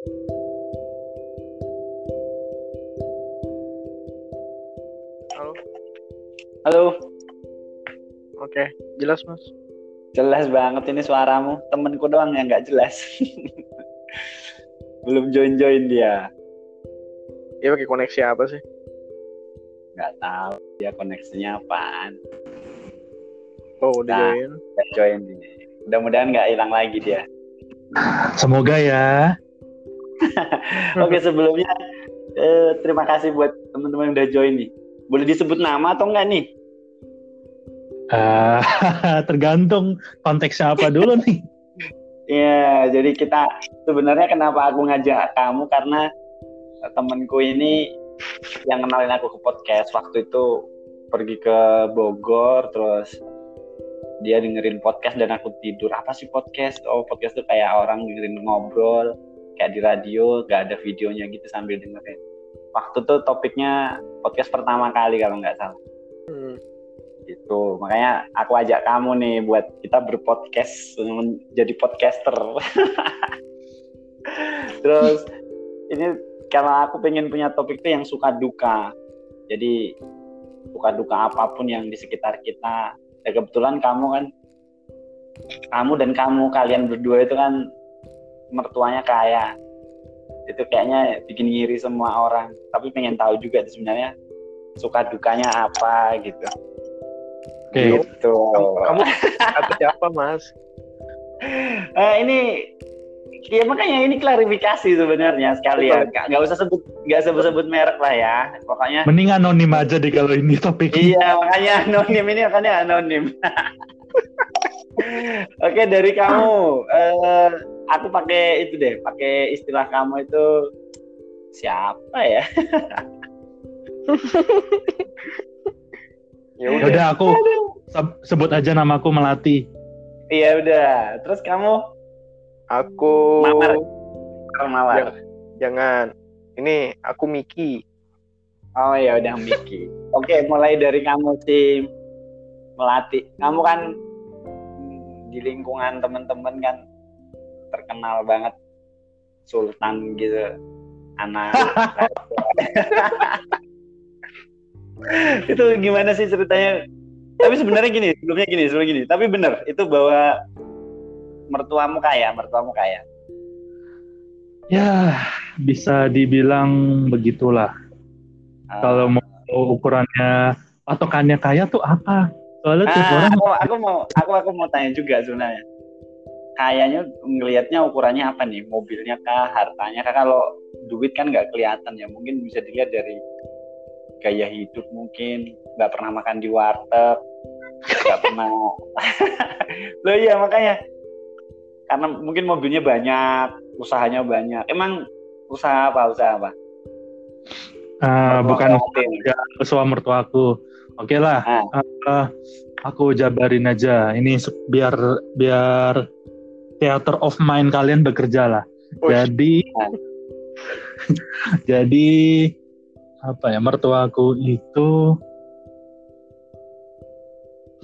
Halo. Halo, Oke, jelas mas. jelas banget ini suaramu. Temenku doang yang nggak jelas. Belum join-join dia. Dia pakai koneksi apa sih? Nggak tahu dia koneksinya apaan. Oh, udah Nah. join. Nggak join ini. Mudah-mudahan nggak hilang lagi dia. Semoga ya. Oke sebelumnya eh, terima kasih buat teman-teman yang udah join nih. Boleh disebut nama atau enggak nih? Eh, tergantung konteksnya apa dulu nih. Iya, jadi kita sebenarnya kenapa aku ngajak kamu karena temenku ini yang kenalin aku ke podcast waktu itu pergi ke Bogor terus dia dengerin podcast dan aku tidur apa sih podcast oh podcast tuh kayak orang dengerin ngobrol kayak di radio gak ada videonya gitu sambil dengerin. Waktu tuh topiknya podcast pertama kali kalau nggak salah. Hmm. gitu. Makanya aku ajak kamu nih buat kita berpodcast jadi podcaster. Terus ini kalau aku pengen punya topik tuh yang suka duka. Jadi suka duka apa pun yang di sekitar kita. Ya kebetulan kamu kan kamu dan kamu kalian berdua itu kan mertuanya kaya. Itu kayaknya bikin ngiri semua orang. Tapi pengen tahu juga itu sebenarnya suka dukanya apa gitu. Oke. gitu. Kamu, kamu siapa mas? Eh, ini ya makanya ini klarifikasi sebenarnya sekalian. Nggak nggak usah sebut nggak sebut sebut merek lah ya. Pokoknya Mending anonim aja deh kalau ini topiknya. iya makanya anonim ini makanya anonim. Oke dari kamu. Eh, aku pakai itu deh pakai istilah kamu itu siapa ya Ya udah. aku se- sebut aja namaku Melati. iya udah terus kamu Aku Mamar. mawar Ya. jangan. Ini aku Miki. Oh ya udah Miki. Oke, mulai dari kamu sih melatih. Kamu kan di lingkungan teman-teman kan terkenal banget sultan gitu. Anak. itu gimana sih ceritanya? Tapi sebenarnya gini, sebelumnya gini, sebelumnya gini. Tapi bener, itu bahwa mertuamu kaya, mertuamu kaya. Ya, bisa dibilang begitulah. Ah. Kalau mau ukurannya patokannya kaya tuh apa? Soalnya Ah, orang aku, aku mau aku aku mau tanya juga sebenarnya. Kayaknya ngelihatnya ukurannya apa nih? Mobilnya kah, hartanya kah? Kalau duit kan nggak kelihatan ya. Mungkin bisa dilihat dari gaya hidup mungkin nggak pernah makan di warteg, nggak pernah. Loh iya makanya karena mungkin mobilnya banyak, usahanya banyak. Emang usaha apa? Usaha apa? eh, bukan Mertua usaha mertuaku. Oke lah, Ah. eh, aku jabarin aja. Ini biar biar theater of mind kalian bekerja lah. Ush. Jadi jadi apa ya mertuaku itu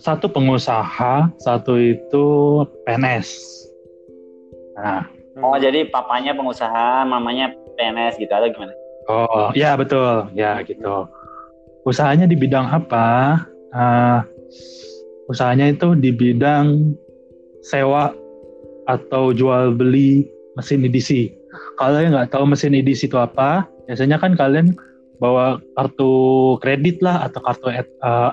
satu pengusaha, satu itu PNS. Nah, Oh jadi papanya pengusaha, mamanya PNS gitu atau gimana? oh ya betul, ya gitu. Usahanya di bidang apa? Eh, usahanya itu di bidang sewa atau jual beli mesin edisi. Kalau yang nggak tahu mesin edisi itu apa, biasanya kan kalian bawa kartu kredit lah atau kartu eh,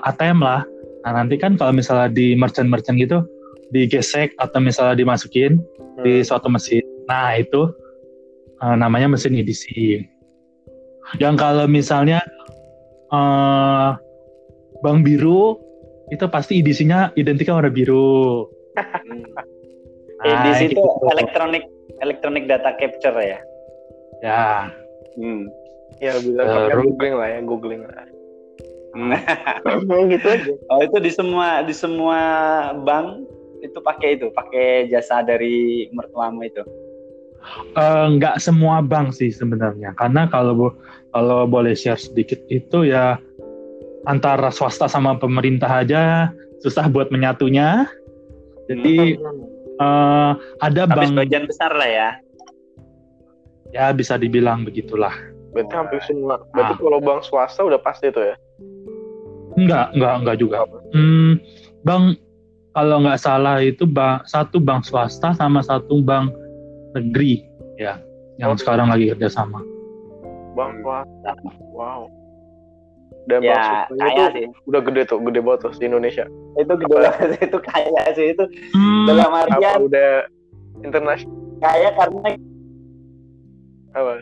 ATM lah. Nah nanti kan kalau misalnya di merchant-merchant gitu digesek atau misalnya dimasukin di suatu mesin. Nah itu eh, namanya mesin edisi. Yang kalau misalnya eh, bank biru itu pasti edisinya identiknya warna biru. Eh, di Nah, situ gitu. elektronik elektronik data capture ya. Ya, Hmm. Ya bisa pakai Terus- googling lah ya, googling lah. Hmm. gitu aja. Oh itu di semua di semua bank itu pakai itu, pakai jasa dari mertuamu itu. Eh, nggak semua bank sih sebenarnya karena kalau kalau boleh share sedikit itu ya antara swasta sama pemerintah aja susah buat menyatunya jadi eh, ada Tapi bank sebagian besar lah ya. ya bisa dibilang begitulah. Berarti hampir semua. Berarti kalau bank swasta udah pasti itu ya. Enggak, enggak, enggak juga. Hmm, bank kalau nggak salah itu bank satu bank swasta sama satu bank negeri ya yang Oh. sekarang lagi kerjasama. Bank swasta. Wow. Dan Ya, kaya tuh sih. udah gede tuh, gede banget tuh di Indonesia. Itu gede banget itu kaya sih itu Hmm, dalam Apa artian udah internasional kaya karena apa?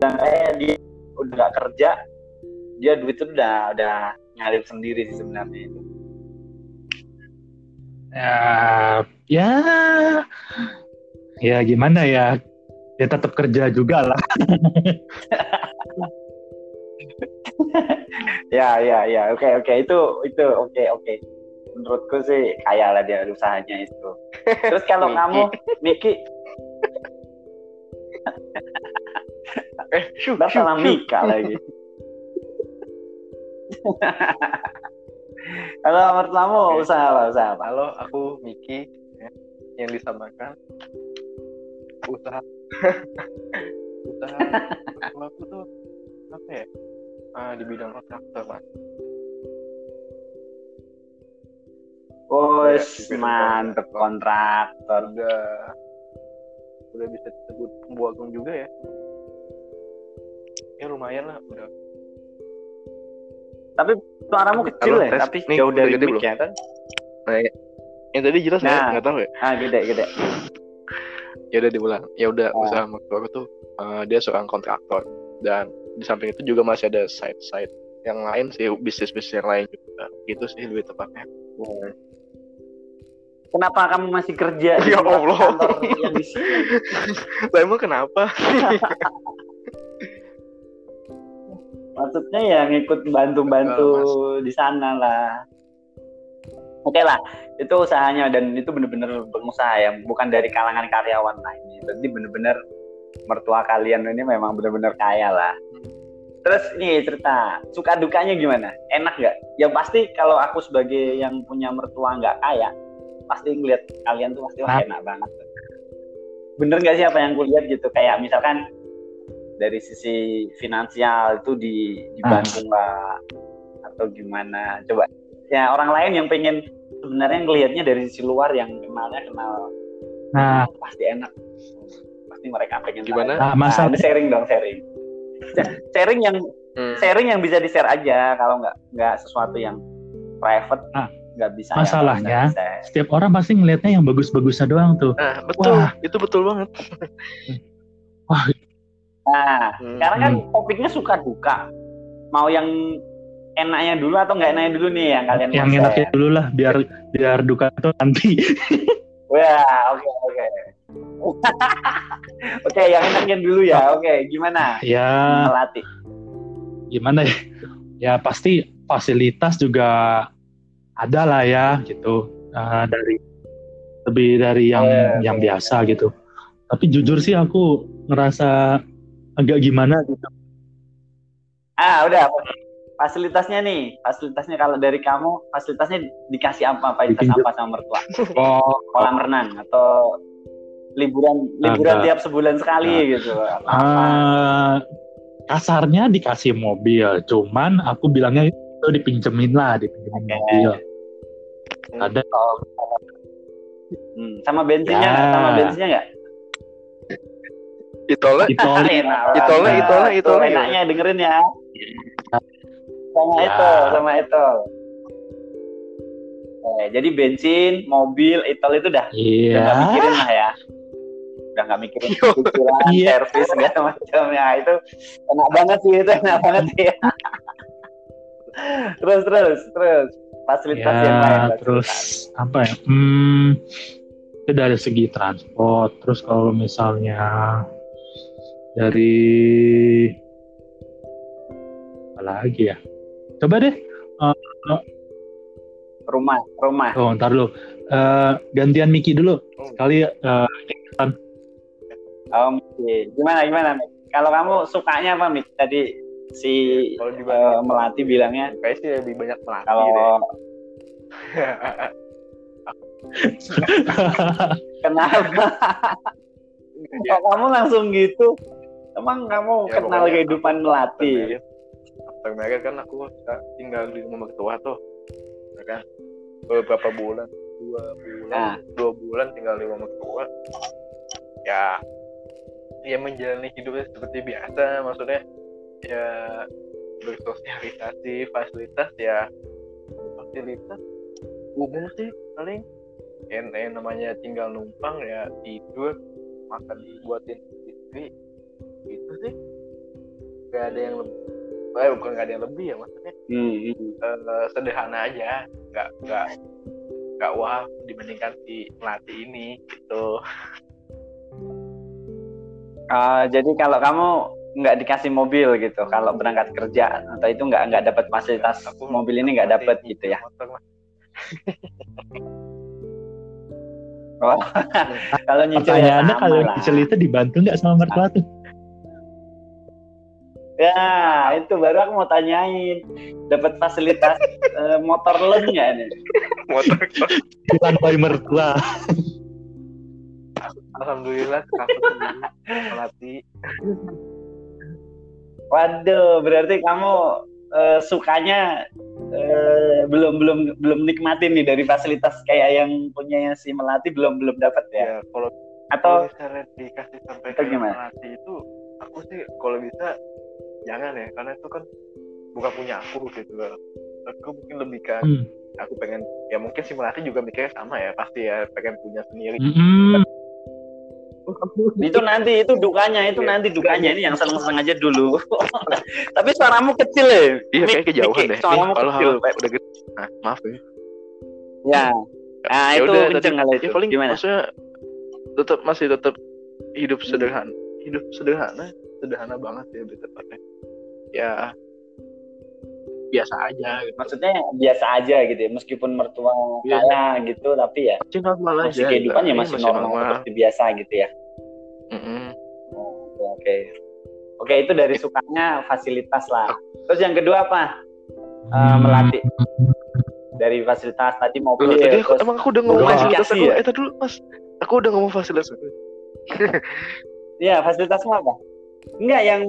kaya dia udah nggak kerja dia duit itu udah udah ngalir sendiri sih sebenarnya itu. ya, ya, ya gimana ya? Ya tetap kerja juga lah. Ya ya ya oke oke itu itu oke oke menurutku sih kaya lah dia usahanya itu. Terus kalau kamu Miki Eh, shu, salah shu. Mika lagi. Kalau menurut kamu Oke. usaha apa? Usaha apa? Halo, aku Miki ya, yang disamakan usaha usaha aku tuh apa ya Ah, di bidang kontraktor mas Oh, Ya, mantep kontraktor. udah udah bisa disebut pembuagung juga ya ya lumayan lah udah Suaramu kecil Halo, ya, tes. tapi Nih, jauh dari gede mic ya kan? yang tadi jelas Nah. nggak nggak tahu ya Ah, gede gede. ya udah diulang ya udah Oh. usaha mertua aku tuh eh, dia seorang kontraktor dan di samping itu juga masih ada side side yang lain sih bisnis bisnis yang lain juga gitu sih lebih tepatnya Kenapa kamu masih kerja Ya Allah. yang di sini? lah emang kenapa Maksudnya ya ngikut bantu-bantu di sana lah. Oke lah, itu usahanya dan itu bener-bener pengusaha ya, bukan dari kalangan karyawan lain. Jadi bener-bener mertua kalian ini memang bener-bener kaya lah. Terus nih cerita, suka dukanya gimana? Enak nggak? Ya pasti kalau aku sebagai yang punya mertua nggak kaya, pasti ngeliat kalian tuh pasti wah enak banget. Bener nggak sih apa yang kulihat gitu? Kayak misalkan dari sisi finansial itu di dibantu nggak atau gimana? Coba ya orang lain yang pengen sebenarnya ngelihatnya dari sisi luar yang kenalnya kenal Nah, pasti enak pasti mereka pengen Gimana? tahu. Nah, masalah- ini sharing dong sharing Sh- sharing yang Hmm. sharing yang bisa di share aja kalau nggak nggak sesuatu yang private Nah, nggak bisa ya, masalahnya, bisa. setiap orang pasti ngelihatnya yang bagus-bagusnya doang tuh. nah betul Wah. itu betul banget nah Hmm. sekarang kan topiknya suka duka mau yang enaknya dulu atau nggak enaknya dulu nih yang kalian yang enaknya dulu lah biar biar duka itu nanti. Wah, oke oke. oke, yang enaknya dulu ya. Oke, gimana? ya Melatih. gimana ya? Ya pasti fasilitas juga ada lah ya gitu Eh, dari lebih dari yang Iya, yang biasa gitu. Tapi jujur sih aku ngerasa agak gimana gitu. Ah, udah. Fasilitasnya nih, fasilitasnya kalau dari kamu, fasilitasnya dikasih apa? Fasilitas apa sama mertua? Oh, Kolam renang atau liburan liburan Ada. tiap sebulan sekali gitu. Apa? eh, kasarnya dikasih mobil, cuman aku bilangnya itu dipinjemin lah, dipinjemin mobil. Ada Hmm, sama bensinnya Ya. Sama bensinnya nggak? Itolnya, banget. itolnya, Tuh, itolnya. Enaknya dengerin ya. Sama Ya. itu, sama itu. Eh, jadi bensin, mobil, itol itu udah Iya. udah mikirin lah ya udah nggak mikirin cicilan Iya. servis segala macam ya itu enak banget sih itu enak banget sih terus terus terus fasilitas yang lain Ya, fasilitas. terus apa ya? Hmm, itu dari segi transport. Terus kalau misalnya dari apa lagi ya? Coba deh. rumah rumah Oh, ntar dulu. Eh, gantian Miki dulu. Oh. Sekali eh, oh Miki. gimana gimana Mik? kalau kamu sukanya apa Mik? tadi si kalau eh, dibanding melati bilangnya kayak sih lebih banyak pelatih kalau deh kenapa Ya. Kok kamu langsung gitu? Emang kamu Ya, kenal kehidupan melati? After married, after married kan aku tinggal di rumah mertua tuh ya kan beberapa bulan dua bulan Nah. dua bulan tinggal di rumah mertua ya ya menjalani hidupnya seperti biasa maksudnya ya bersosialisasi fasilitas ya fasilitas umum sih paling. Yang, yang namanya tinggal numpang ya tidur makan dibuatin istri gitu sih. Gak ada yang lebih eh, bukan gak ada yang lebih ya maksudnya. Hmm, eh, sederhana aja nggak nggak nggak wah dibandingkan si melati ini gitu Ah, jadi kalau kamu nggak dikasih mobil gitu, kalau berangkat kerja atau itu nggak nggak dapat fasilitas Aku mobil ini nggak dapat gitu ya? motor lah. Kalau nyicil ya sama kalau nyicil itu dibantu nggak sama mertua tuh? Ya, itu baru aku mau tanyain. Dapat fasilitas eh, motor loan nggak nih? motor Bukan oleh mertua. Alhamdulillah kakak sendiri melati Waduh, berarti kamu eh, sukanya eh, belum belum belum nikmatin nih dari fasilitas kayak yang punya si melati belum belum dapat ya? ya kalau Atau kalau misalnya dikasih sampai ke gimana? melati itu aku sih kalau bisa jangan ya karena itu kan bukan punya aku gitu loh aku mungkin lebih ke Hmm. aku pengen ya mungkin si melati juga mikirnya sama ya pasti ya pengen punya sendiri Mm-mm. itu nanti itu dukanya itu Iya. nanti dukanya ini yang seneng-seneng aja dulu. Tapi suaramu kecil ya. iya kayak kejauhan deh Suaramu kalau kecil. hal- udah gitu nah, maaf ya Ya. Nah, Ya itu udah, kenceng kali ya itu. paling Gimana? maksudnya tetap masih tetap hidup sederhana hidup sederhana sederhana banget ya lebih tepatnya ya biasa aja gitu Maksudnya biasa aja gitu ya, meskipun mertua Iya. kaya gitu, tapi ya masih normal aja masih kehidupan ya Iya, masih normal, seperti biasa gitu ya. Oh, Oke, oke. Oke, itu dari sukanya fasilitas lah. Terus yang kedua apa? Eh, melatih dari fasilitas tadi mobil Loh, tadi aku, terus emang aku udah ngomong fasilitas aku Kasih ya? eh dulu mas aku udah ngomong fasilitas Iya, fasilitasmu apa? Enggak yang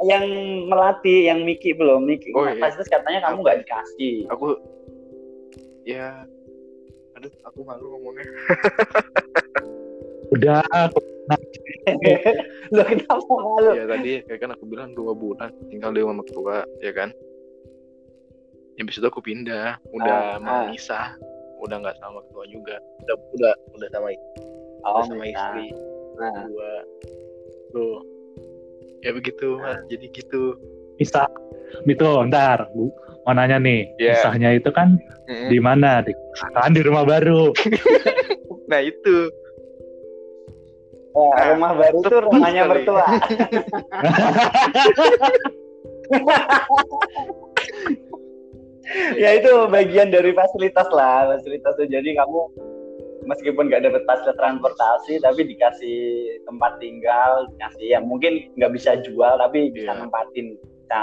yang melatih, yang Miki belum. Miki Oh, iya. fasilitas katanya kamu nggak dikasih. aku ya aduh aku malu ngomongnya Udah, aku Loh kenapa malu? ya tadi kayak kan aku bilang dua bulan tinggal di rumah mertua ya kan ya itu aku pindah udah Ah, mau ah. misah udah nggak sama mertua juga udah udah udah sama Oh, udah sama istri Nah, dua tuh ya begitu mas jadi gitu bisa. Itu, ntar. Bu, mau nanya nih, Iya. kisahnya itu kan di mana? Di, kan di rumah baru. nah itu oh, Nah, rumah baru itu rumahnya mertua. ya itu bagian dari fasilitas lah, fasilitas tuh. Jadi kamu meskipun nggak dapat fasilitas transportasi, tapi dikasih tempat tinggal, dikasih ya mungkin nggak bisa jual, tapi bisa Iya. nempatin, bisa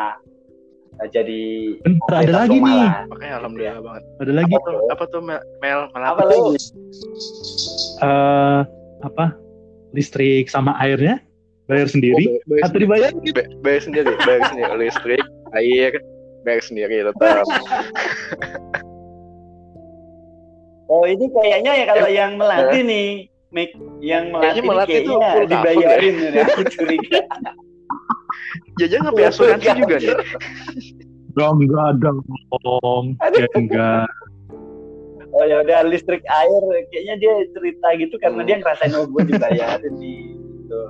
eh, jadi Bentar, ada lagi nih. lah. makanya alhamdulillah banget Ada lagi. apa tuh apa tuh Mel Mel Apa tuh? lagi? eh apa? Listrik sama airnya bayar sendiri. Oh, bayar atau dibayar? Ba- bayar sendiri bayar sendiri. Listrik air bayar sendiri tetap. Oh ini kayaknya ya kalau yang melatih nih, Mik, yang melatih, tuh kayaknya full cover dibayarin ya, aku curiga. jajan nggak bayar asuransi juga nih? Dong, enggak dong. Ya enggak. Oh ya udah listrik air, kayaknya dia cerita gitu karena Hmm. dia ngerasain oh gue dibayarin nih. Gitu.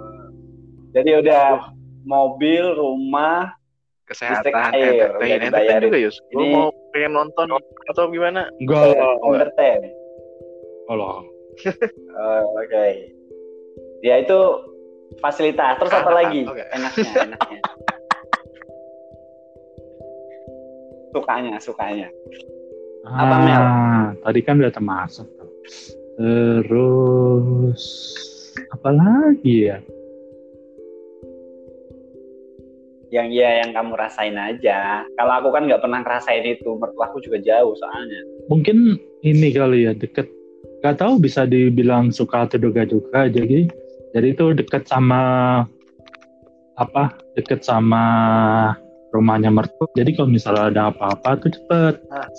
Jadi udah mobil, rumah, kesehatan Listrik air, entertain udah entertain dibayarin. juga Yus lu Ini- mau pengen nonton atau gimana Enggak. Oh, entertain. Allah. Oh, Oke. Ya itu fasilitas. Terus apa Ah, lagi? oke. Enaknya, enaknya. Sukanya, sukanya. Apa, Mel? Tadi kan udah termasuk tuh. Terus apa lagi ya? Yang ya yang kamu rasain aja. Kalau aku kan nggak pernah ngerasain itu. Mertuaku juga jauh soalnya. Mungkin ini kali ya deket. Gak tahu bisa dibilang suka atau duga juga. Jadi jadi itu deket sama apa deket sama rumahnya mertua jadi kalau misalnya ada apa-apa tuh cepet Ah.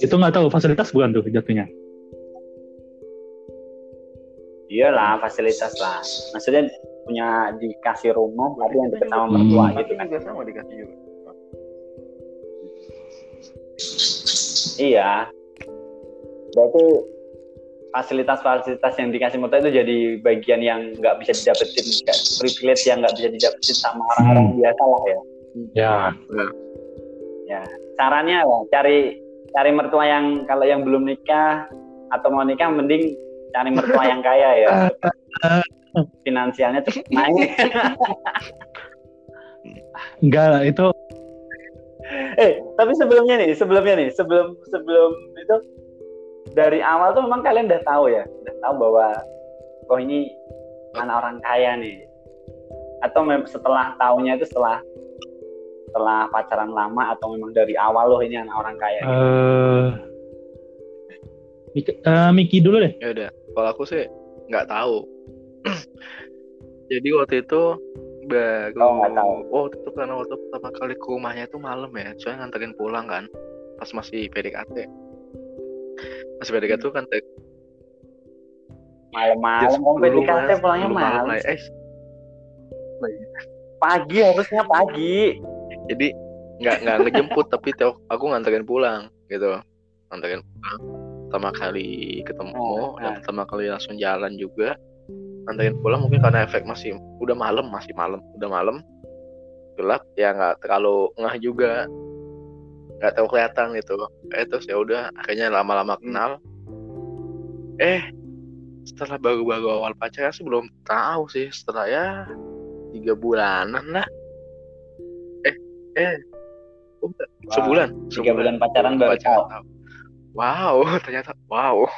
Itu nggak tahu fasilitas bukan tuh jatuhnya Iyalah fasilitas lah. Maksudnya punya dikasih rumah tapi yang deket sama mertua Hmm. gitu kan. juga sama dikasih juga Iya. Berarti fasilitas-fasilitas yang dikasih mertua itu jadi bagian yang nggak bisa didapetin, privilege yang nggak bisa didapetin sama orang-orang Hmm. biasa lah ya. ya Caranya lah, cari cari mertua yang kalau yang belum nikah atau mau nikah mending cari mertua yang kaya ya. Finansialnya cepet naik. enggak lah, itu eh, tapi sebelumnya nih, sebelumnya nih, sebelum sebelum itu dari awal tuh memang kalian udah tahu ya, udah tahu bahwa oh ini anak orang kaya nih. Atau setelah tahunya itu setelah setelah pacaran lama atau memang dari awal loh ini anak orang kaya. gitu? eh Miki, eh, Miki dulu deh ya udah kalau aku sih nggak tahu jadi waktu itu baru Oh, nggak tahu. waktu itu karena waktu pertama kali ke rumahnya itu malam ya soalnya nganterin pulang kan pas masih PDKT masih PDKT tuh kan te- Malam-malam jam kamu 10, PDKT Mas. pulangnya 10 malam eh Pagi harusnya pagi. Jadi nggak nggak ngejemput tapi teo- aku nganterin pulang gitu. Nganterin pulang pertama kali ketemu Oh, dan nah. pertama kali langsung jalan juga. Nganterin pulang mungkin karena efek masih udah malam masih malam udah malam. Gelap ya nggak terlalu ngeh juga. Nggak terlalu kelihatan gitu. Eh terus ya udah akhirnya lama-lama Hmm. kenal. Eh setelah baru-baru awal pacaran sih belum tahu sih. Setelah ya tiga bulanan lah eh. Oh. Wah, sebulan? tiga bulan pacaran baru tahu. wow ternyata wow.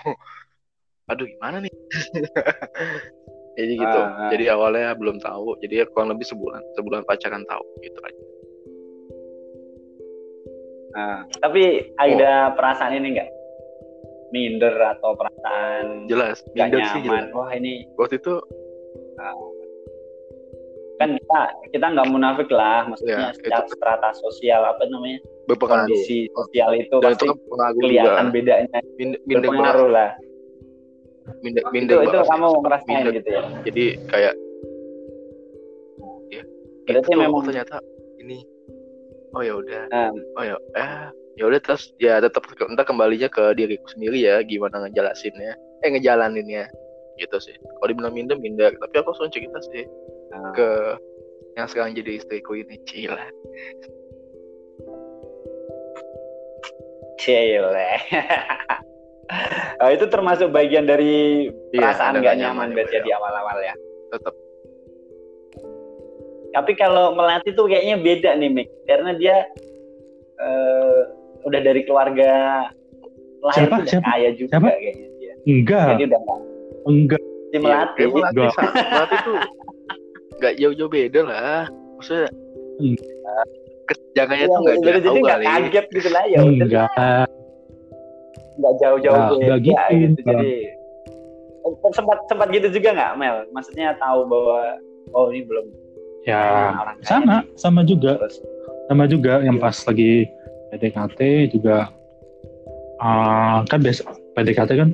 Aduh gimana nih? Jadi gitu. Ah, ah. jadi awalnya belum tahu jadi kurang lebih sebulan sebulan pacaran tahu gitu aja. Nah, tapi ada perasaan ini enggak? Minder atau perasaan jelas minder sih nyaman? jelas. Wah ini waktu itu kan kita kita nggak munafik lah, maksudnya Ya, secara itu- strata sosial apa namanya berpengaruh kondisi sosial itu dan pasti itu pengaruh kelihatan juga bedanya, minder berpengaruh lah. banget minder, Itu itu kamu ngerasain gitu ya? jadi kayak ya. Berarti gitu, memang- oh, ternyata ini oh ya udah. Nah, oh ya eh ya udah terus ya tetap entah kembalinya ke diriku sendiri ya gimana ngejelasinnya. Eh ngejalaninnya gitu sih. Kalau dibilang minder minder tapi aku langsung cerita sih ke yang sekarang jadi istriku ini cila Cile. Oh, itu termasuk bagian dari Iya, perasaan nggak nyaman berarti ya, di awal-awal ya. tetap Tapi kalau melati tuh kayaknya beda nih, Mik. Karena dia eh, udah dari keluarga lahir Siapa? Siapa? kaya juga Siapa? kayaknya dia. enggak Jadi udah nggak enggak si melati. Melati, Enggak. sa- melati tuh nggak jauh-jauh beda lah maksudnya Hmm. kesenjangannya Iya, tuh nggak jadi jauh nggak kali kaget gitu lah ya. udah enggak nggak jauh-jauh Nggak, beda nggak gitu, gitu. Jadi eh, sempat sempat gitu juga nggak Mel? Maksudnya tahu bahwa oh ini belum ya orang kaya sama sama juga terus sama juga yang Iya. pas lagi PDKT juga ah, kan biasa PDKT kan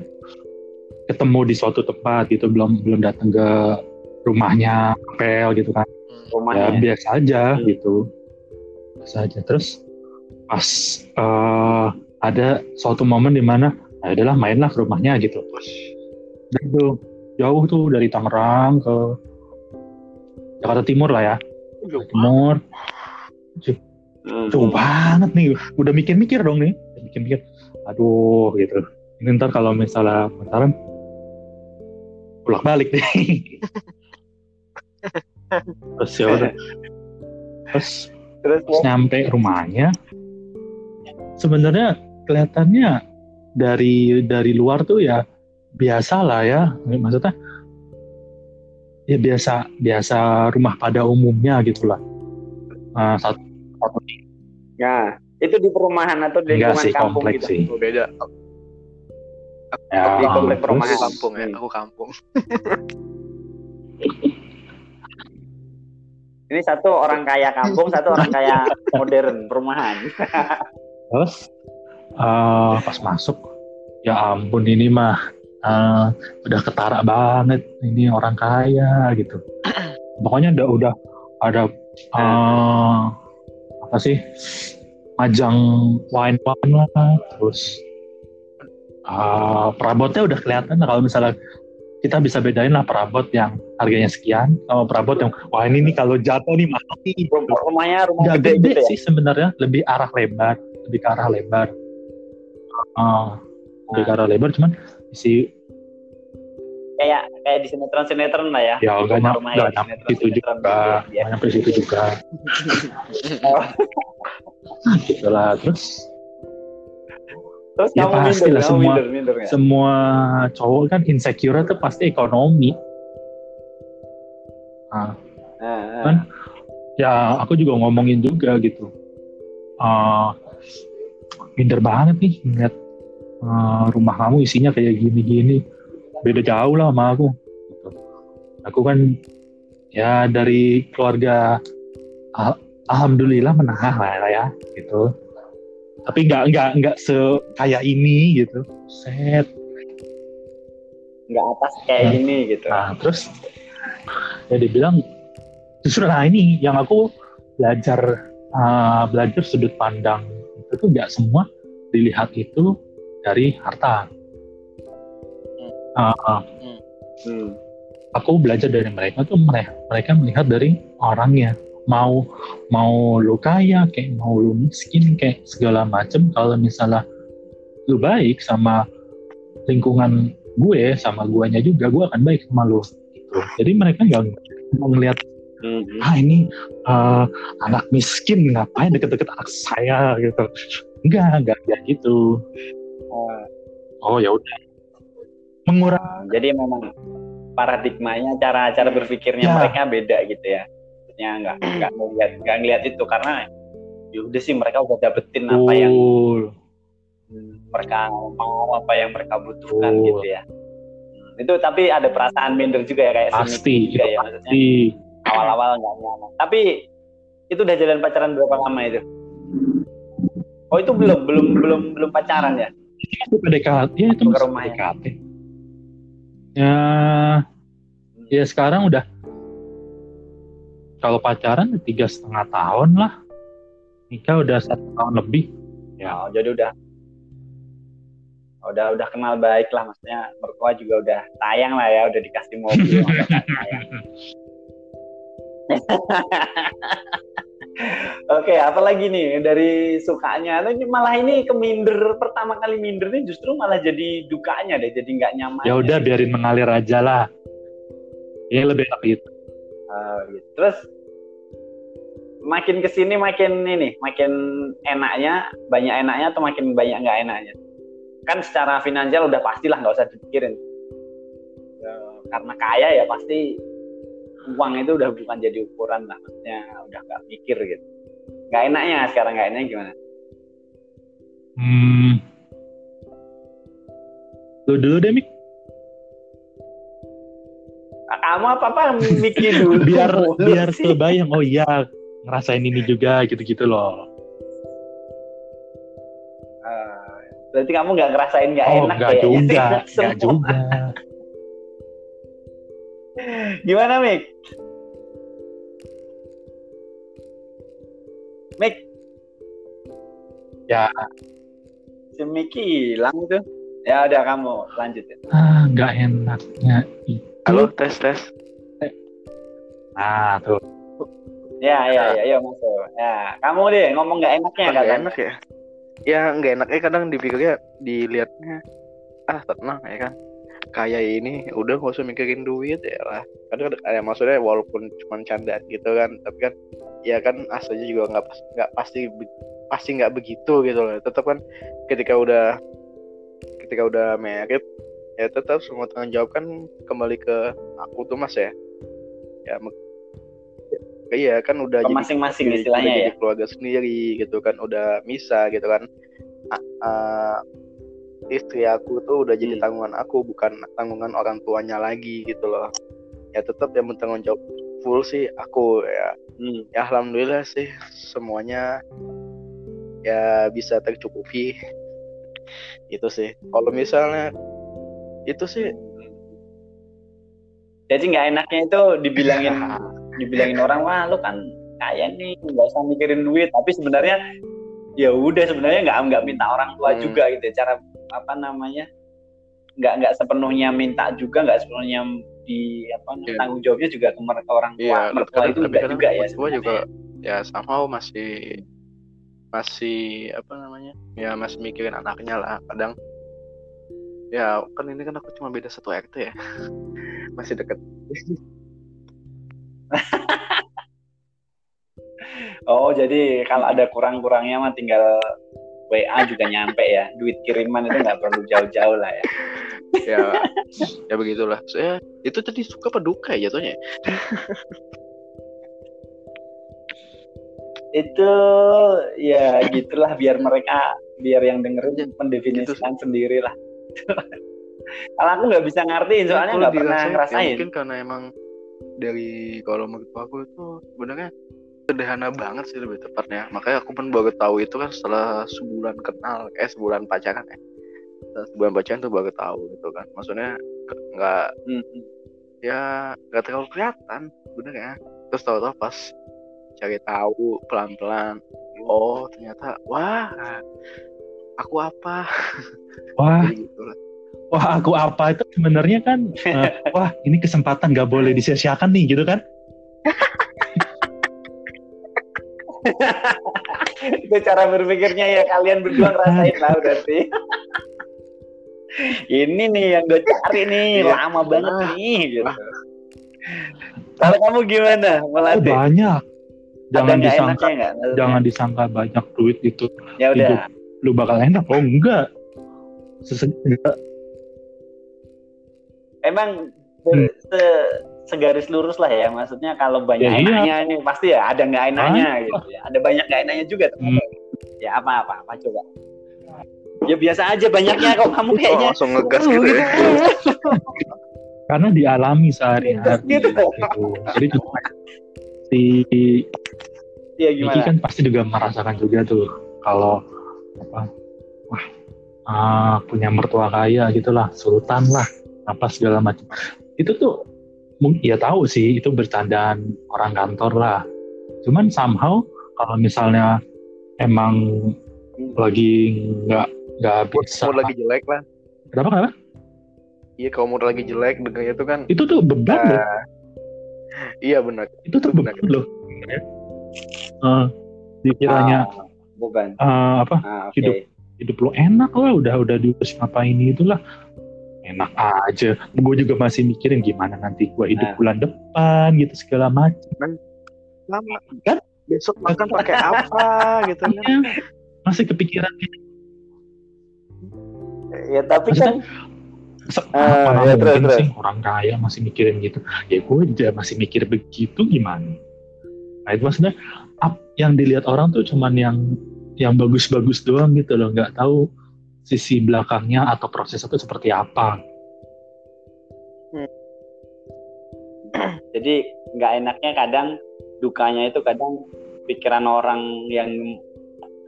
ketemu di suatu tempat gitu belum belum datang ke rumahnya pel gitu kan. Hmm. ya rumahnya. biasa aja Hmm. gitu. Biasa aja. Terus? Pas eh, ada suatu momen di mana ya adalah mainlah ke rumahnya gitu. Terus, dan itu jauh tuh dari Tangerang ke Jakarta Timur lah ya. Jauh Timur. Hmm. jauh banget nih. Udah mikir-mikir dong nih. Udah mikir-mikir. Aduh gitu. Ini ntar kalau misalnya pacaran pulang balik deh terus ya udah. Terus Terus Terus nyampe rumahnya sebenarnya kelihatannya dari dari luar tuh ya biasa lah ya. Maksudnya ya biasa biasa rumah pada umumnya gitulah Ah, satu, satu ya itu di perumahan atau di enggak lingkungan sih kampung kompleks gitu. sih. Oh, beda. Ya, Di komplek perumahan. kampung ya aku kampung Ini satu orang kaya kampung, satu orang kaya modern perumahan. Terus eh, pas masuk, ya ampun ini mah eh, udah ketara banget. Ini orang kaya gitu. Pokoknya udah udah ada eh, apa sih majang wine wine lah. Terus eh, perabotnya udah kelihatan kalau misalnya kita bisa bedain lah perabot yang harganya sekian sama perabot yang wah ini nih kalau jatuh nih mahal nih. Rumah- Rumahnya rumah Nggak gede gede gitu ya. sih sebenarnya lebih arah lebar lebih ke arah lebar Ah, lebih ke arah lebar cuman si Kayak kayak di sinetron-sinetron lah ya. ya nggak nyampe Rumah-rumah nggak ya, nyampe sinetron- situ juga sinetron gitu ya. nyampe situ juga Oh. gitulah terus Terus Ya kamu pasti minder, lah, kamu semua- minder, minder nggak? semua cowok kan insecure tuh pasti ekonomi Ah, ah. kan? ya aku juga ngomongin juga gitu Ah, minder banget nih ngeliat ah, rumah kamu isinya kayak gini-gini beda jauh lah sama aku gitu. aku kan ya dari keluarga al- alhamdulillah menengah lah ya gitu tapi nggak nggak nggak sekaya ini gitu set nggak atas kayak Nah. gini gitu. Nah, terus ya dibilang justru nah ini yang aku belajar uh, belajar sudut pandang itu tuh nggak semua dilihat itu dari harta. Uh, uh, Hmm. aku belajar dari mereka tuh mereka mereka melihat dari orangnya mau mau lu kaya kayak mau lu miskin kayak segala macem kalau misalnya lu baik sama lingkungan gue sama guanya juga gue akan baik sama lu gitu jadi mereka nggak mau ngelihat Hmm. ah ini eh, anak miskin ngapain deket-deket anak saya gitu enggak enggak enggak gitu Oh, oh ya udah mengurangi jadi memang paradigmanya, cara-cara berpikirnya Ya. mereka beda gitu ya. Maksudnya nggak nggak ngeliat nggak ngeliat itu karena ya udah sih mereka udah dapetin apa yang mereka mau, apa yang mereka butuhkan Betul. gitu ya. Hmm, Itu tapi ada perasaan minder juga ya kayak pasti juga itu ya maksudnya pasti awal-awal nggak nyaman. Tapi itu udah jalan pacaran berapa lama itu? Oh itu belum belum belum belum pacaran ya? itu PDKT ya itu Ke masih rumah? PDKT ya ya sekarang udah kalau pacaran tiga setengah tahun lah nikah udah satu tahun lebih ya jadi udah udah udah kenal baik lah maksudnya mertua juga udah sayang lah ya udah dikasih mobil udah sayang. Oke, apalagi nih dari sukanya? Nah, ini malah ini keminder pertama kali minder nih justru malah jadi dukanya deh, jadi nggak nyaman. ya udah biarin mengalir aja lah ya lebih enak gitu Oh, gitu. Terus makin ke sini makin ini, makin enaknya, banyak enaknya atau makin banyak nggak enaknya? Kan secara finansial udah pastilah nggak usah dipikirin. Ya, karena kaya ya pasti uang itu udah bukan jadi ukuran lah, maksudnya udah nggak mikir gitu. Nggak enaknya sekarang nggak enaknya gimana? hmm. lu dulu deh Mik kamu apa apa mikir dulu biar biar sih. kebayang oh iya ngerasain ini juga gitu-gitu loh Ah, berarti kamu nggak ngerasain nggak oh enak enggak kayaknya. juga semua. juga Gimana Mik? Mik? Ya. Si Miki hilang itu. Ya udah kamu lanjut ya. ah nggak enaknya itu Halo, tes tes. nah tuh Ya ya ya, ya masuk. Ya kamu deh ngomong nggak enaknya Kan nggak kan? enak ya? Ya nggak enaknya kadang dipikirnya dilihatnya ah tenang ya kan kayak ini udah nggak usah mikirin duit ya lah kadang ya maksudnya walaupun cuma canda gitu kan tapi kan ya kan aslinya juga nggak pas- nggak pasti pasti nggak begitu gitu loh tetap kan ketika udah ketika udah married ya tetap semua tanggung jawab kan kembali ke aku tuh mas ya ya iya kan udah jadi masing-masing jadi- istilahnya udah ya. jadi keluarga sendiri gitu kan udah bisa gitu kan a- istri aku tuh udah jadi Hmm. tanggungan aku bukan tanggungan orang tuanya lagi gitu loh ya tetap yang bertanggung jawab full sih aku ya Hmm. ya alhamdulillah sih semuanya ya bisa tercukupi itu sih kalau misalnya itu sih Jadi nggak enaknya itu dibilangin dibilangin orang wah lu kan kaya nih nggak usah mikirin duit tapi sebenarnya ya udah sebenarnya nggak nggak minta orang tua Hmm. juga gitu cara apa namanya nggak nggak sepenuhnya minta juga nggak sepenuhnya di apa Iya. tanggung jawabnya juga ke mereka orang tua Iya, mertua itu enggak juga ya sebenarnya. juga ya somehow masih masih apa namanya ya masih mikirin anaknya lah kadang ya kan ini kan aku cuma beda satu RT ya. Masih deket. Oh jadi kalau ada kurang-kurangnya mah tinggal WA juga nyampe ya. Duit kiriman itu nggak perlu jauh-jauh lah ya. Ya ya begitulah. Saya itu tadi suka apa duka ya jatuhnya? Itu ya gitulah. Biar mereka biar yang dengerin mendefinisikan sendiri lah kalau aku nggak bisa ngertiin soalnya Kalau nggak pernah ya ngerasain. mungkin karena emang dari kalau menurut aku itu sebenarnya sederhana banget sih lebih tepatnya. Makanya aku pun baru tahu itu kan setelah sebulan kenal eh sebulan pacaran ya setelah sebulan pacaran tuh baru tahu gitu kan. Maksudnya nggak Hmm. ya nggak terlalu kelihatan sebenarnya. Terus tahu-tahu pas cari tahu pelan-pelan oh ternyata wah aku apa Wah, gitu lah. wah aku apa itu sebenarnya kan eh, wah ini kesempatan nggak boleh disia-siakan nih gitu kan? itu cara berpikirnya ya kalian berdua ngerasain lah berarti ini nih yang gue cari nih Iya. lama banget Ah. nih gitu kalau kamu gimana Oh, melatih banyak. ada Jangan nggak disangka, enaknya jangan disangka banyak duit itu ya udah hidup lu bakal enak. Oh enggak. Sese- enggak. emang Hmm. se- segaris lurus lah ya maksudnya kalau banyak Ya, iya. enaknya ini pasti ya ada nggak enaknya gitu ya ada banyak nggak enaknya juga Hmm. ya apa apa apa coba ya biasa aja banyaknya kok kamu kayaknya langsung ngegas gitu ya Karena dialami sehari-hari. Gitu. gitu. Jadi si Iya Niki gimana kan pasti juga merasakan juga tuh kalau wah ah, punya mertua kaya gitulah sultan lah apa segala macam. Itu tuh ya tahu sih itu bercandaan orang kantor lah. Cuman somehow kalau misalnya emang lagi nggak nggak bisa mood lagi jelek lah. Kenapa kenapa? Iya kalau mood lagi jelek dengarnya tuh kan itu tuh beban loh. Nah, iya benar. Itu tuh beban loh. Eh, dikiranya Ah, bukan eh, apa? Ah, oke. Hidup hidup lo enak lah udah udah diurus ngapain itulah. Enak aja. Gue juga masih mikirin gimana nanti gue hidup Nah. bulan depan gitu segala macam lama Kan? besok makan pakai apa gitu kan? Iya, masih kepikiran. Gitu. ya tapi kan Se- Ah, apa ya, mungkin terus, terus. sih? orang kaya masih mikirin gitu. Ya gue aja masih mikir begitu gimana? Nah itu maksudnya up yang dilihat orang tuh cuman yang yang bagus-bagus doang gitu loh. Nggak tahu sisi belakangnya atau proses itu seperti apa. Jadi nggak enaknya kadang dukanya itu kadang pikiran orang yang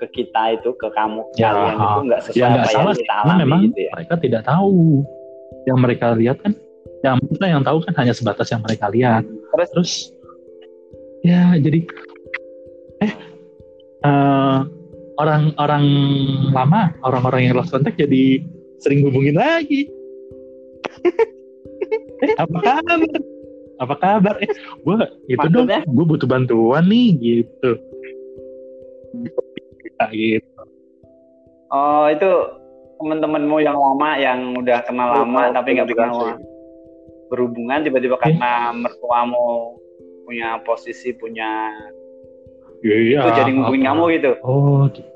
ke kita itu ke kamu Ya, kalian itu nggak sesuai ya apa salah yang kita alami memang gitu ya. mereka tidak tahu. Yang mereka lihat kan yang kita yang tahu kan hanya sebatas yang mereka lihat. Terus? Terus ya jadi eh eh, orang-orang lama orang-orang yang lost contact jadi sering hubungin lagi. Eh apa kabar? Apa kabar? Eh gue itu dong Maksudnya? gue butuh bantuan nih gitu. Ya, gitu. Oh itu teman-temanmu yang lama yang udah kenal lama tapi nggak pernah berhubungan tiba-tiba karena mertuamu punya posisi punya Iya, itu jadi ngubungin kamu gitu? Oh gitu.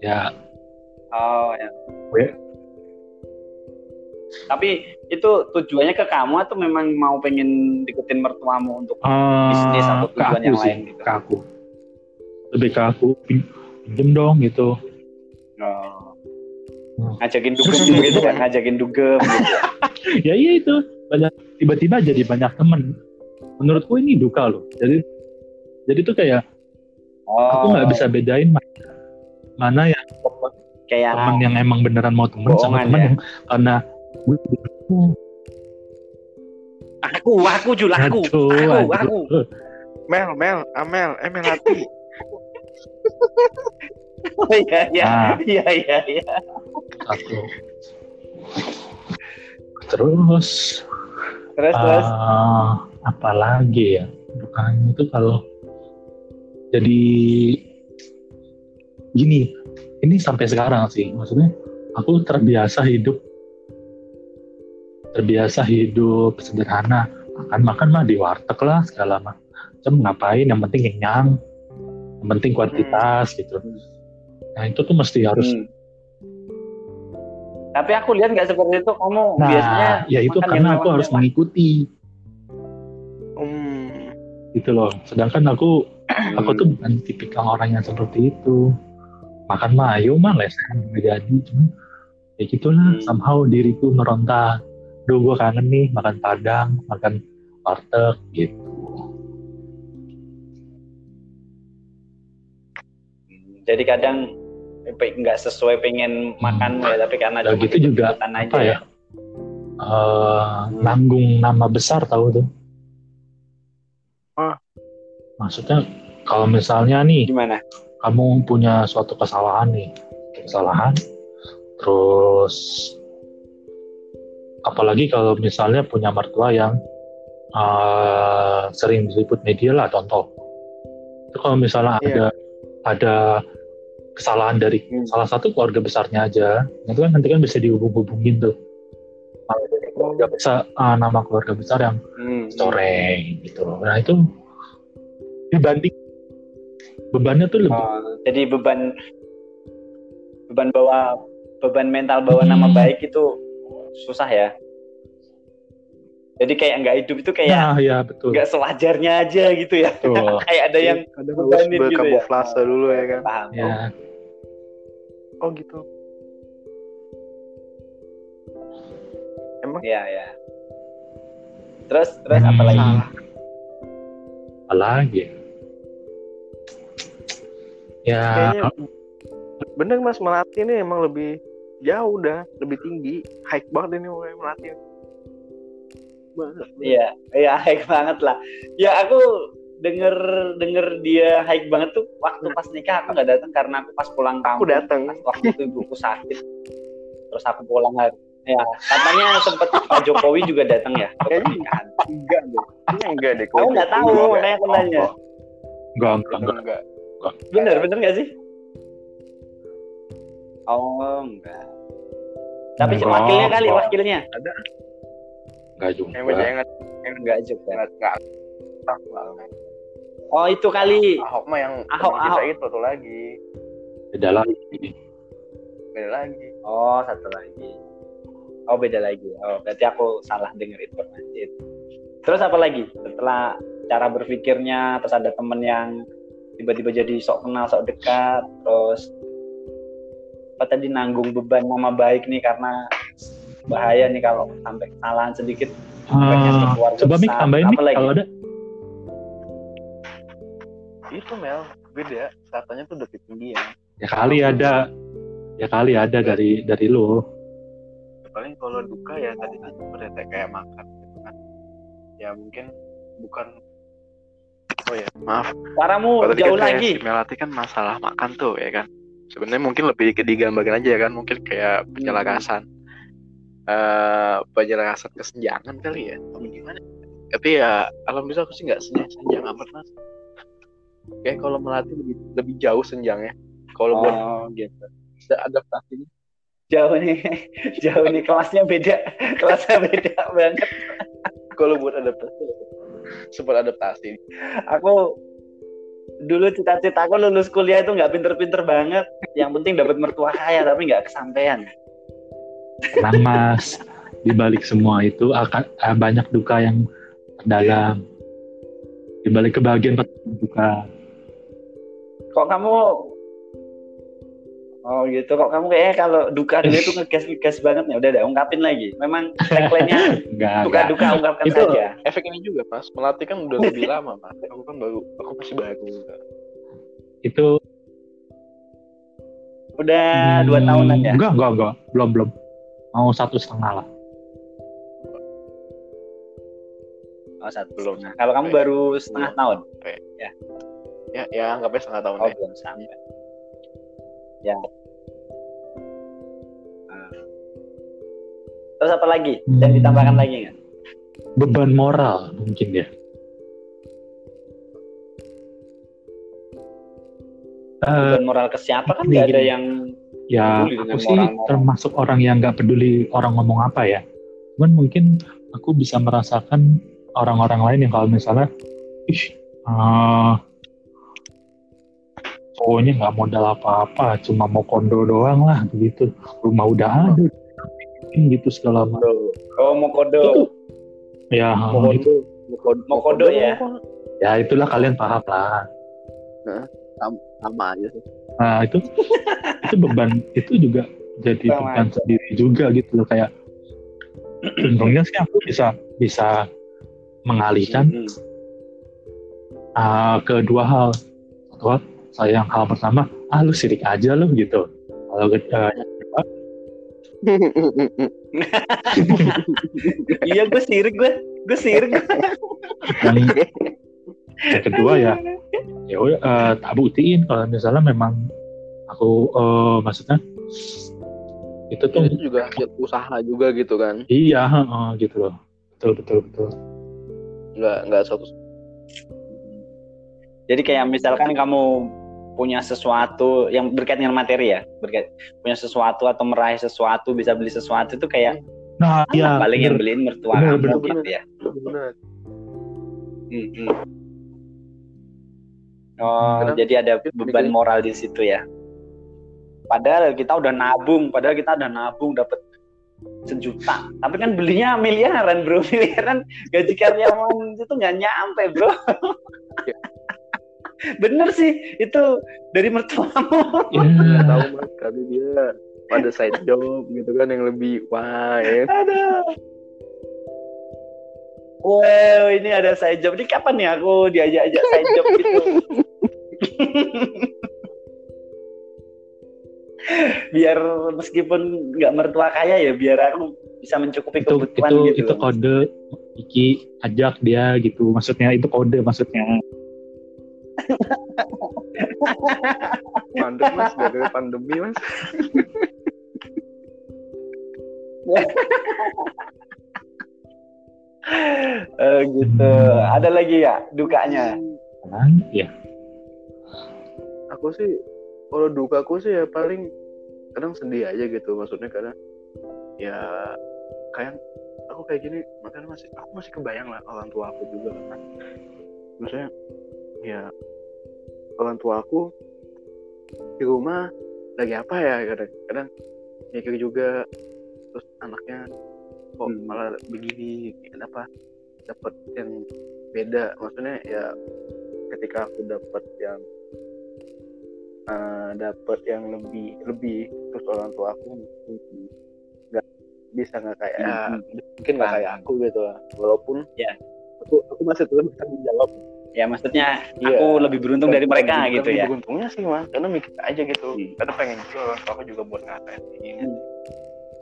Ya, oh ya tapi itu tujuannya ke kamu atau memang mau pengen deketin mertuamu untuk eh, Bisnis atau tujuan yang sih, lain gitu. ke aku. Lebih ke aku, pin- pinjem dong gitu. Oh. Hmm. ngajakin dugem gitu kan ngajakin dugem gitu ya iya itu. banyak tiba-tiba jadi banyak temen menurutku ini duka loh jadi jadi tuh kayak aku nggak bisa bedain mana, mana yang kayak temen yang emang beneran mau temen sama temen ya? yang karena aku aku jul aku Aduh, aku aduh. aku Mel, Mel, Amel, eh Melati. oh iya iya Nah. iya iya iya satu terus terus terus ah, apa lagi ya dukanya itu kalau jadi gini ini sampai sekarang sih. Maksudnya aku terbiasa hidup terbiasa hidup sederhana. Makan makan mah di warteg lah segala macam. Ngapain? Yang penting kenyang. Yang penting kuantitas gitu. Nah itu tuh mesti harus Hmm. tapi aku lihat nggak seperti itu. Kamu nah biasanya ya itu karena aku harus mengikuti. Hmm. Gitu loh sedangkan aku aku Hmm. tuh bukan tipikal orang yang seperti itu makan mah ayo mah lesehan nggak jadi cuma ya gitulah Hmm. somehow diriku meronta duh gue kangen nih makan padang makan warteg gitu jadi kadang nggak sesuai pengen makan ya tapi karena cuma gitu juga, apa ya Eh, nanggung nama besar tahu tuh. Maksudnya kalau misalnya nih gimana kamu punya suatu kesalahan nih kesalahan terus apalagi kalau misalnya punya mertua yang uh, sering diliput media lah contoh itu kalau misalnya Iya. ada ada kesalahan dari Hmm. salah satu keluarga besarnya aja itu kan nanti kan bisa dihubung-hubungin tuh keluarga besar uh, nama keluarga besar yang Hmm. coreng gitu nah itu dibanding bebannya tuh lebih Oh, jadi beban beban bawa beban mental bawa Hmm. nama baik itu susah ya. Jadi kayak nggak hidup itu kayak nah ya betul nggak sewajarnya aja gitu ya. betul kayak ada yang bebanin harus gitu ya. berkamuflase dulu ya kan. paham. ya Oh gitu. Emang Iya ya. Terus terus apa lagi? Hmm. apa lagi ya kayaknya bener Mas Melati ini emang lebih jauh dah, lebih tinggi, high banget ini mulai Melati. Banget. Iya, iya high banget lah. Ya aku denger denger dia high banget tuh waktu pas nikah aku nggak datang karena aku pas pulang kampung. Aku datang. Pas waktu itu ibuku sakit. Terus aku pulang hari. Ya, katanya sempet Pak Jokowi juga datang ya ke Kayaknya pernikahan. Enggak deh. Enggak deh. Aku nggak tahu, makanya aku nanya. enggak enggak enggak Enggak. Bener, bener nggak sih? Oh, enggak. Tapi Enggak, wakilnya kali, enggak. wakilnya. enggak juga Yang beda enggak Enggak juga. enggak. Oh, itu kali. Ahok mah yang Ahok, Ahok. itu tuh lagi. beda lagi Beda lagi. Oh, satu lagi. Oh, beda lagi. Oh, berarti aku salah dengar informasi itu. Terus apa lagi? Setelah cara berpikirnya, terus ada temen yang tiba-tiba jadi sok kenal, sok dekat, terus apa tadi nanggung beban nama baik nih karena bahaya nih kalau sampai kesalahan sedikit. Keluarga coba Mik tambahin Mik kalau ada? Itu Mel, beda. Katanya tuh lebih tinggi ya. ya kali ada. Ya kali ada dari dari lu. Paling kalau duka ya tadi kan seperti kayak makan gitu kan. Ya mungkin bukan oh ya maaf. Kalau tadi jauh kan kayak lagi. Melati kan masalah makan tuh ya kan? Sebenarnya mungkin lebih ke digambarkan aja ya kan? Mungkin kayak penjelakasan eh penjelakasan kesenjangan kali ya atau gimana? Tapi ya alhamdulillah aku sih nggak senjang senjang amat mas. Kayak kalau Melati lebih lebih jauh senjangnya. Kalau buat Oh, gitu. ada adaptasinya Jauh nih, jauh nih kelasnya beda, kelasnya beda banget. kalau buat adaptasi sempat adaptasi. Aku dulu cita-citaku lulus kuliah itu nggak pinter-pinter banget. Yang penting dapat mertua kaya tapi nggak kesampaian. Tenang mas di balik semua itu akan eh, banyak duka yang terdalam di balik kebahagiaan pasti duka. Kok kamu Oh gitu. Kok kamu kayaknya kalau duka dulu itu ngegas ngegas banget nih. Udah, udah ungkapin lagi. Memang tagline-nya Enggak, duka duka ungkapkan itu saja. efek ini juga mas melatih kan udah lebih lama mas aku kan baru aku masih baru Itu Udah dua hmm, tahunan ya. Enggak, enggak, enggak. Belum, belum. Mau satu setengah lah. Oh satu Belum. Nah, kalau kamu baru setengah tahun. ya ya anggapnya setengah tahun Oh deh belum sampai. Ya. Terus apa lagi? Dan Hmm. ditambahkan lagi nggak? Beban moral mungkin ya. Eh, Dan moral ke siapa kan nggak ada yang ya aku sih moral-moral. termasuk orang yang nggak peduli orang ngomong apa ya. Cuman mungkin aku bisa merasakan orang-orang lain yang kalau misalnya, ih, eh, cowoknya nggak modal apa-apa, cuma mau kondo doang lah begitu. Rumah udah ada, gitu segala macam. Oh mau kodo. Ya, mau itu, kodo Mau kodo ya? ya itulah kalian paham lah. sama aja sih Nah itu itu beban itu juga jadi Sama beban sendiri juga gitu loh kayak untungnya sih aku bisa bisa mengalihkan Hmm. uh, ke dua hal satu hal saya yang hal pertama ah lu sirik aja lu gitu kalau uh, iya gue sirik gue. Gue sirik. yang, yang kedua ya ya udah uh, tak buktiin kalau misalnya memang aku uh, maksudnya itu tuh itu juga hasil usaha juga gitu kan iya uh, gitu loh betul betul betul nggak nggak satu Jadi kayak misalkan kamu punya sesuatu yang berkaitan dengan materi ya, berkait punya sesuatu atau meraih sesuatu, bisa beli sesuatu itu kayak nah iya paling yang bener. beliin mertua Bener, kamu bener, gitu bener. ya. benar Mm-mm. Oh, Kenapa? jadi ada beban moral di situ ya. Padahal kita udah nabung, padahal kita udah nabung dapat sejuta. Tapi kan belinya miliaran, bro. Miliaran gaji karyawan itu nggak nyampe, bro. Iya. Bener sih, itu dari mertuamu. Ya, nggak tahu mas kali dia ada side job gitu kan yang lebih wah ya Aduh. Wow, ini ada side job. Ini kapan nih aku diajak-ajak side job gitu? biar meskipun nggak mertua kaya ya, biar aku bisa mencukupi itu kebutuhan itu gitu. itu kode Iki ajak dia gitu maksudnya itu kode maksudnya mandek mas. Gara pandemi mas. Eh, gitu. Ada lagi ya dukanya? kan ya aku sih kalau duka aku sih ya paling kadang sedih aja gitu. Maksudnya kadang ya kayak aku kayak gini makanya masih aku masih kebayang lah orang tua aku juga kan. Maksudnya ya orang tua aku di rumah lagi apa ya kadang kadang mikir juga terus anaknya kok Hmm. malah begini kenapa dapat yang beda maksudnya ya ketika aku dapat yang eh, dapat yang lebih lebih terus orang tua aku nggak bisa nggak kayak Hmm. mungkin nggak kayak aku gitu walaupun Ya. aku aku masih tetap bisa menjawab Ya maksudnya Iya. aku lebih beruntung dari mereka Bukan gitu ya. beruntungnya sih mas. Karena mikir aja gitu. Hmm. karena pengen juga orang tua aku juga buat ngatain. Ini Hmm.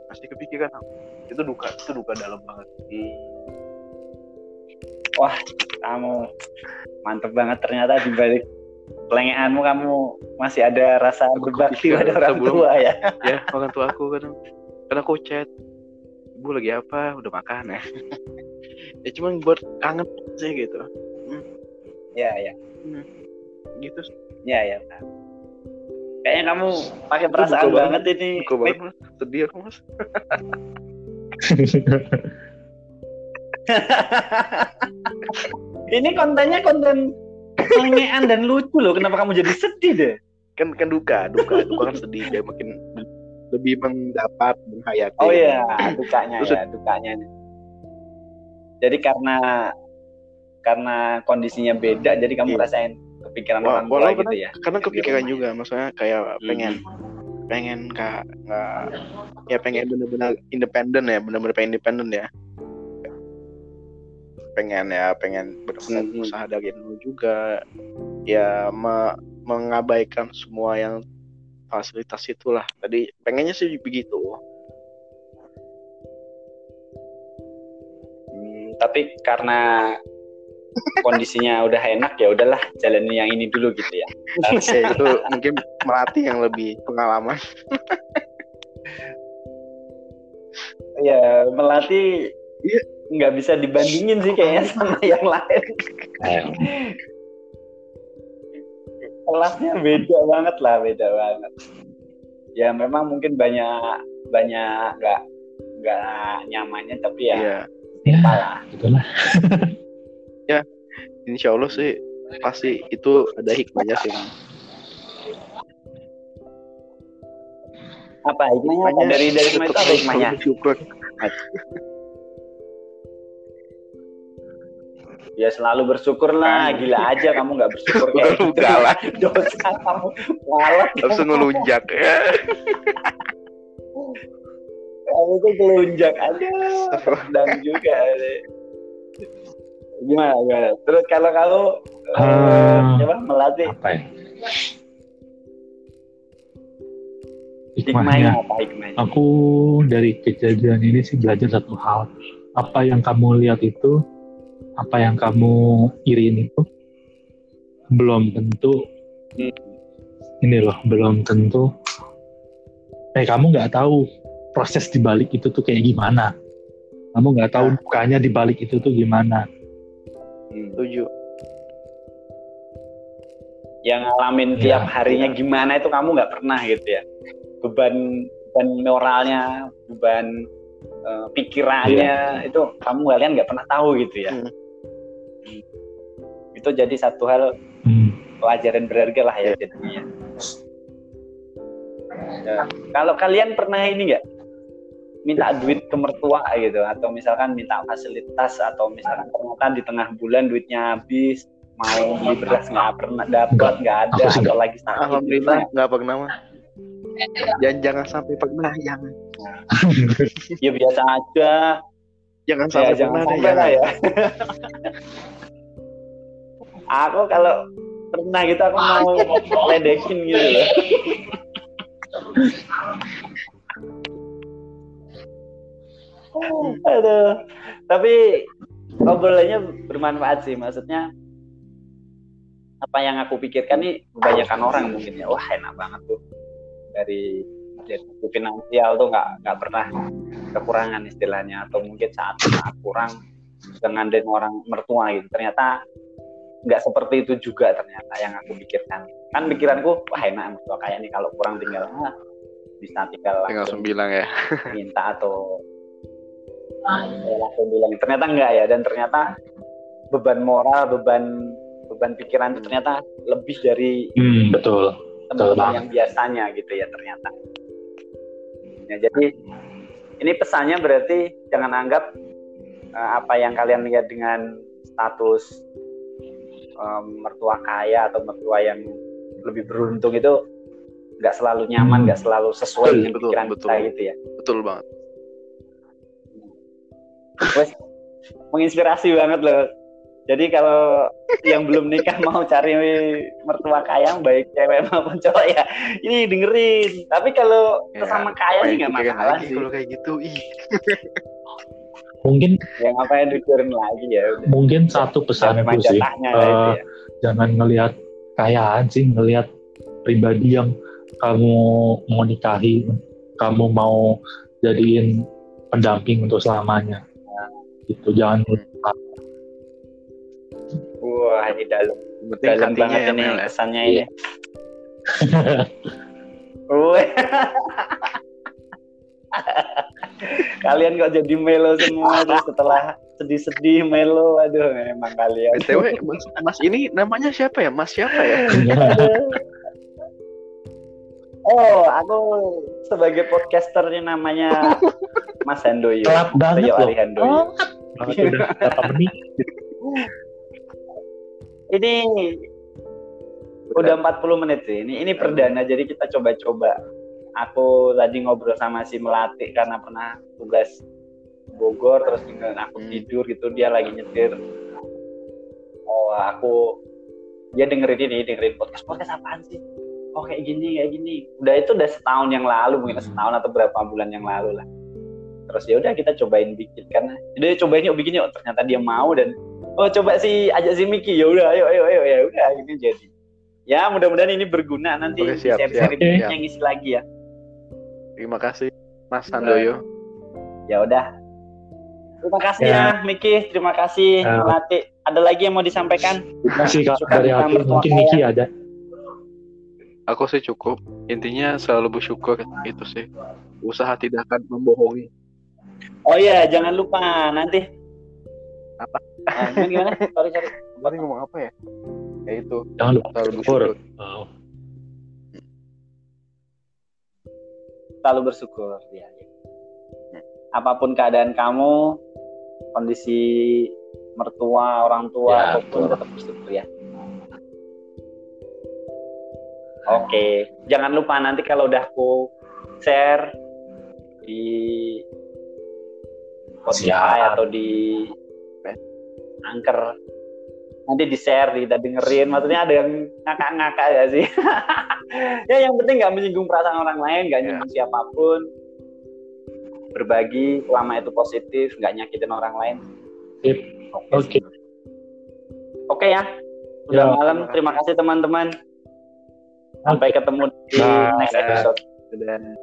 pasti kepikiran. Aku itu duka itu duka dalam banget. Sih Kamu mantep banget ternyata di balik pelengaanmu kamu masih ada rasa Aku berbakti pada orang sebelum- tua ya. ya orang tua aku kadang kadang aku chat ibu lagi apa? Udah makan ya. Ya cuman buat kangen sih gitu Ya ya. gitu Ya ya. Kayaknya kamu pakai perasaan buka banget ini. Duka banget mas sedih aku mas ini kontennya konten pelengean dan lucu loh. Kenapa kamu jadi sedih deh? kan kan duka duka duka kan sedih dia makin lebih mendapat menghayati Oh iya, dukanya Terus- ya, dukanya. Jadi karena karena kondisinya beda, jadi kamu Iya. rasain kepikiran Wah, orang tua gitu ya. karena Di kepikiran juga maksudnya kayak pengen pengen nggak nggak ya pengen bener-bener independen ya bener-bener pengen independen ya pengen ya pengen benar-benar Mhm. usaha dari nol juga ya me- mengabaikan semua yang fasilitas itulah tadi pengennya sih begitu Hmm, tapi karena kondisinya udah enak ya udahlah jalanin yang ini dulu gitu ya. Oke, itu mungkin melatih yang lebih pengalaman Ya melati Iya. nggak bisa dibandingin sih kayaknya sama yang lain. Kelasnya beda banget lah, beda banget. Ya memang mungkin banyak banyak nggak nggak nyamannya tapi ya ya ya apalah. Gitulah insya Allah sih pasti itu ada hikmahnya sih Bang. Apa hikmahnya? Hikmahnya Dari dari itu apa hikmahnya? Ya selalu bersyukur lah, gila aja kamu nggak bersyukur kayak gitu. Udah lah. Dosa kamu walat. langsung ngelunjak ya Kamu tuh kelunjak aja. Sedang juga. deh. Gimana, gimana? Terus kalau kamu eh, Ah. coba melatih apa ya? Hikmahnya hikmahnya. apa hikmahnya? aku dari kejadian ini sih belajar satu hal. Apa yang kamu lihat itu apa yang kamu irin itu belum tentu. Hmm. ini loh belum tentu. Eh kamu nggak tahu proses di balik itu tuh kayak gimana. Kamu nggak tahu dukanya di balik itu tuh gimana Hmm. setuju Yang ngalamin Ya, tiap harinya gimana itu kamu nggak pernah gitu ya. Beban beban moralnya, beban eh, pikirannya itu kamu kalian nggak pernah tahu gitu ya. Hmm. Hmm. Itu jadi satu hal Hmm. pelajaran berharga lah ya jadinya. Ya, Kalau kalian pernah ini nggak minta duit ke mertua gitu atau misalkan minta fasilitas atau misalkan ternyata di tengah bulan duitnya habis mau beli beras nggak pernah dapat nggak ada Aku atau lagi sakit alhamdulillah gitu. nggak pernah mah dan jangan sampai pernah jangan. Ya biasa aja. Jangan ya sampai jangan pernah sampai lah ya. Aku kalau pernah gitu aku mau ledekin gitu loh Aduh. Tapi obrolannya bermanfaat sih. Maksudnya apa yang aku pikirkan nih kebanyakan orang mungkin ya. Wah enak banget tuh dari dari finansial tuh nggak nggak pernah kekurangan istilahnya atau mungkin saat saat kurang dengan dan orang mertua gitu. Ternyata nggak seperti itu juga ternyata yang aku pikirkan. Kan pikiranku wah enak mertua kayak nih kalau kurang tinggal ah, bisa tinggal tinggal langsung sembilan ya minta atau saya langsung bilang ternyata enggak ya dan ternyata beban moral beban beban pikiran itu ternyata lebih dari Hmm, betul. banget. yang biasanya gitu ya ternyata ya jadi ini pesannya berarti jangan anggap eh, apa yang kalian lihat dengan status em, mertua kaya atau mertua yang lebih beruntung itu nggak selalu nyaman Hmm. nggak selalu sesuai dengan Betul, pikiran betul. kita gitu ya betul banget Wes, menginspirasi banget loh. Jadi kalau yang belum nikah mau cari mertua kaya baik cewek maupun cowok ya, ini dengerin. Tapi kalau Ya, sesama kaya sih nggak masalah lagi sih. kalau kayak gitu ih Mungkin Ya ngapain dipikirin lagi ya udah. mungkin satu pesanku memang sih. itu ya. jangan ngelihat kayaan sih, ngelihat pribadi yang kamu mau nikahi, kamu mau jadiin pendamping untuk selamanya. Gitu, jangan Wah ini dalam, Yang penting dalam banget ya ini Mel ya. kesannya ini. Wah. Kalian kok jadi melo semua terus setelah sedih-sedih melo, aduh memang kalian. btw mas, mas ini namanya siapa ya mas siapa ya Oh, aku sebagai podcasternya namanya Mas Handoyo. Telat banget Handoyo. Oh, udah berapa menit? Ini udah 40 menit sih. Ini ini perdana jadi kita coba-coba aku tadi ngobrol sama si Melati karena pernah tugas Bogor terus dengan aku Hmm. tidur gitu dia lagi nyetir oh aku dia dengerin ini dengerin podcast podcast apaan sih oh kayak gini kayak gini udah itu udah setahun yang lalu mungkin setahun atau berapa bulan yang lalu lah terus ya udah kita cobain bikin karena udah cobain yuk bikin yuk ternyata dia mau dan oh coba si ajak si Miki ya udah ayo ayo ayo ya udah ini jadi ya mudah-mudahan ini berguna nanti Oke, siap, siap, siap. ngisi lagi ya Terima kasih Mas Sandoyo. ya udah terima kasih Ya. ya, Miki terima kasih Ya. Melati ada lagi yang mau disampaikan Terima kasih Kak Suka dari aku. Mungkin. Miki ada. Aku sih cukup. Intinya selalu bersyukur itu sih. Usaha tidak akan membohongi. Oh iya jangan lupa nanti Apa? Ah, gimana, gimana sorry sorry Tadi ngomong apa ya? Ya itu. Jangan lupa Selalu bersyukur. Oh. selalu bersyukur ya, apa pun keadaan kamu kondisi mertua orang tua Ya, apa pun betul. tetap bersyukur ya oke jangan lupa nanti kalau udah aku share di Spotify Siap. atau di Anchor. Nanti di share kita dengerin. Maksudnya ada yang ngakak-ngakak ya sih. Ya yang penting nggak menyinggung perasaan orang lain nggak Ya. nyinggung siapa pun. Berbagi selama itu positif nggak nyakitin orang lain. Sip. Oke. oke ya. Udah Ya. malam. Terima kasih teman-teman. Sampai ketemu di next episode. Dan